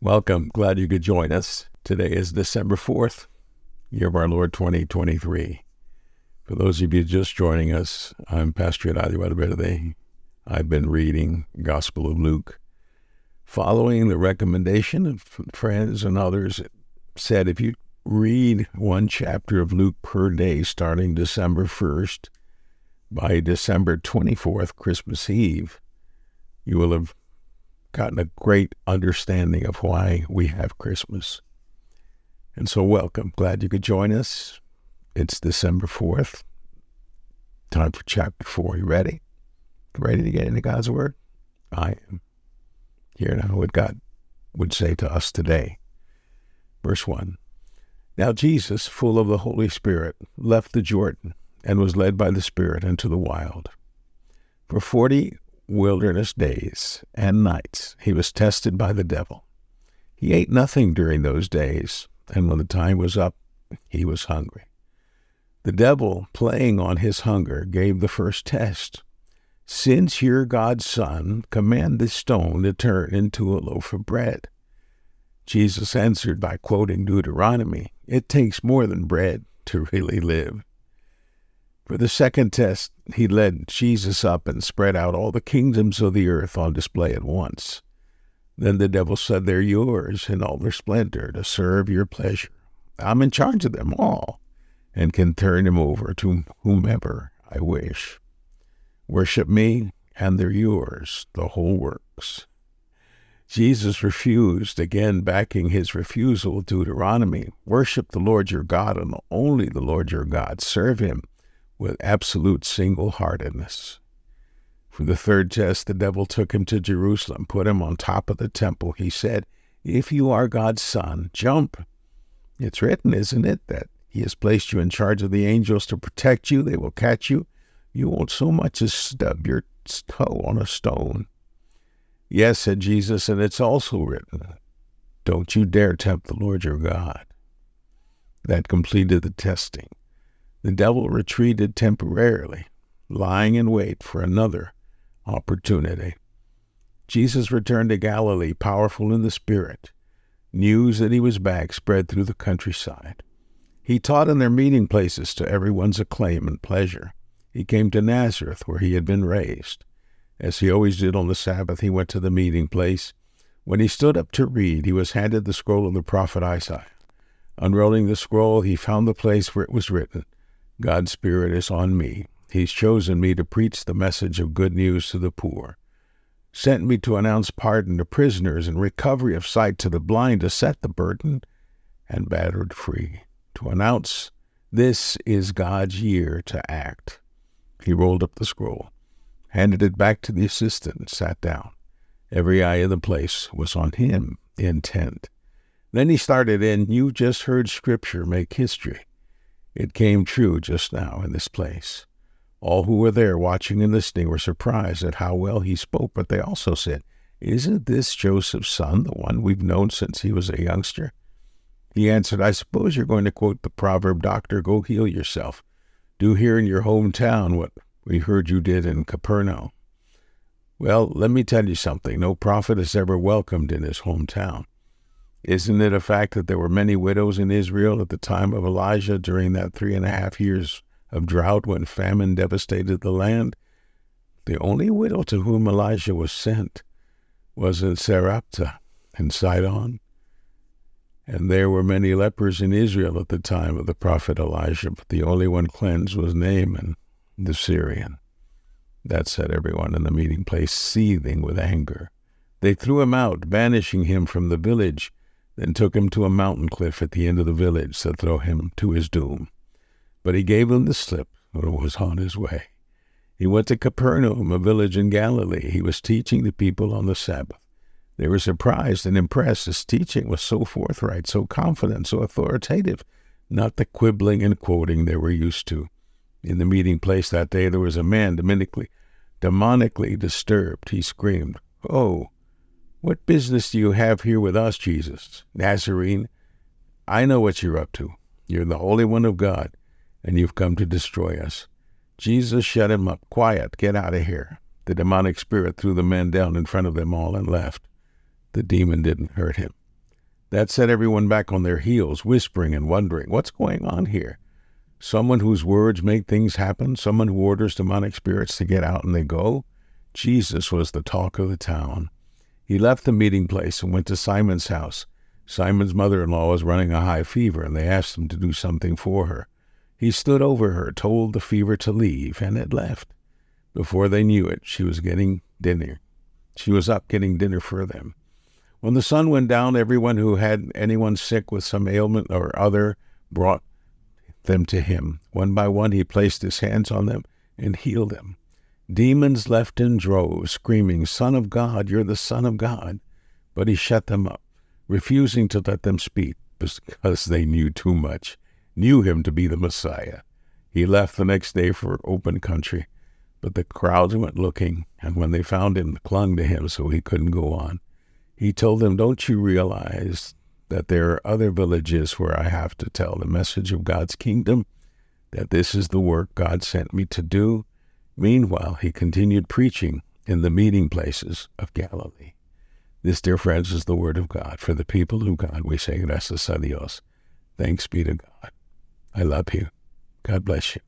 Welcome. Glad you could join us. Today is December 4th, year of our Lord 2023. For those of you just joining us, I'm Pastor Eladio Valverde. I've been reading Gospel of Luke. Following the recommendation of friends and others, said if you read one chapter of Luke per day starting December 1st, by December 24th, Christmas Eve, you will have gotten a great understanding of why we have Christmas. And so, welcome. Glad you could join us. It's December 4th. Time for chapter 4. You ready? Ready to get into God's Word? I am. Here now, what God would say to us today. Verse 1 Now Jesus, full of the Holy Spirit, left the Jordan and was led by the Spirit into the wild. For forty wilderness days and nights he was tested by the devil. He ate nothing during those days, and when the time was up, he was hungry. The devil, playing on his hunger, gave the first test. Since you're God's son, command this stone to turn into a loaf of bread. Jesus answered by quoting Deuteronomy It takes more than bread to really live. For the second test, he led Jesus up and spread out all the kingdoms of the earth on display at once. Then the devil said, They're yours in all their splendor to serve your pleasure. I'm in charge of them all and can turn them over to whomever I wish. Worship me, and they're yours, the whole works. Jesus refused, again backing his refusal, Deuteronomy. Worship the Lord your God and only the Lord your God. Serve him with absolute single heartedness. For the third test, the devil took him to Jerusalem, put him on top of the temple. He said, If you are God's son, jump. It's written, isn't it, that he has placed you in charge of the angels to protect you. They will catch you. You won't so much as stub your toe on a stone. Yes, said Jesus, and it's also written, Don't you dare tempt the Lord your God. That completed the testing the devil retreated temporarily, lying in wait for another opportunity. Jesus returned to Galilee, powerful in the Spirit. News that he was back spread through the countryside. He taught in their meeting places to everyone's acclaim and pleasure. He came to Nazareth, where he had been raised. As he always did on the Sabbath, he went to the meeting place. When he stood up to read, he was handed the scroll of the prophet Isaiah. Unrolling the scroll, he found the place where it was written, God's Spirit is on me. He's chosen me to preach the message of good news to the poor, sent me to announce pardon to prisoners and recovery of sight to the blind, to set the burdened and battered free, to announce this is God's year to act. He rolled up the scroll, handed it back to the assistant, and sat down. Every eye in the place was on him, intent. Then he started in, You just heard Scripture make history. It came true just now in this place. All who were there watching and listening were surprised at how well he spoke, but they also said, Isn't this Joseph's son, the one we've known since he was a youngster? He answered, I suppose you're going to quote the proverb, Doctor, go heal yourself. Do here in your hometown what we heard you did in Capernaum. Well, let me tell you something. No prophet is ever welcomed in his hometown. Isn't it a fact that there were many widows in Israel at the time of Elijah during that three and a half years of drought when famine devastated the land? The only widow to whom Elijah was sent was in Sarepta in Sidon. And there were many lepers in Israel at the time of the prophet Elijah, but the only one cleansed was Naaman, the Syrian. That set everyone in the meeting place seething with anger. They threw him out, banishing him from the village then took him to a mountain cliff at the end of the village to throw him to his doom. But he gave him the slip and was on his way. He went to Capernaum, a village in Galilee. He was teaching the people on the Sabbath. They were surprised and impressed. His teaching was so forthright, so confident, so authoritative, not the quibbling and quoting they were used to. In the meeting place that day, there was a man demonically, demonically disturbed. He screamed, Oh, what business do you have here with us, Jesus? Nazarene, I know what you're up to. You're the Holy One of God, and you've come to destroy us. Jesus shut him up. Quiet, get out of here. The demonic spirit threw the man down in front of them all and left. The demon didn't hurt him. That set everyone back on their heels, whispering and wondering, what's going on here? Someone whose words make things happen? Someone who orders demonic spirits to get out and they go? Jesus was the talk of the town. He left the meeting place and went to Simon's house. Simon's mother in law was running a high fever, and they asked him to do something for her. He stood over her, told the fever to leave, and it left. Before they knew it, she was getting dinner. She was up getting dinner for them. When the sun went down, everyone who had anyone sick with some ailment or other brought them to him. One by one, he placed his hands on them and healed them. Demons left in droves, screaming, Son of God, you're the Son of God. But he shut them up, refusing to let them speak because they knew too much, knew him to be the Messiah. He left the next day for open country, but the crowds went looking, and when they found him, clung to him so he couldn't go on. He told them, Don't you realize that there are other villages where I have to tell the message of God's kingdom? That this is the work God sent me to do? Meanwhile, he continued preaching in the meeting places of Galilee. This, dear friends, is the word of God. For the people of God, we say, gracias a Dios. Thanks be to God. I love you. God bless you.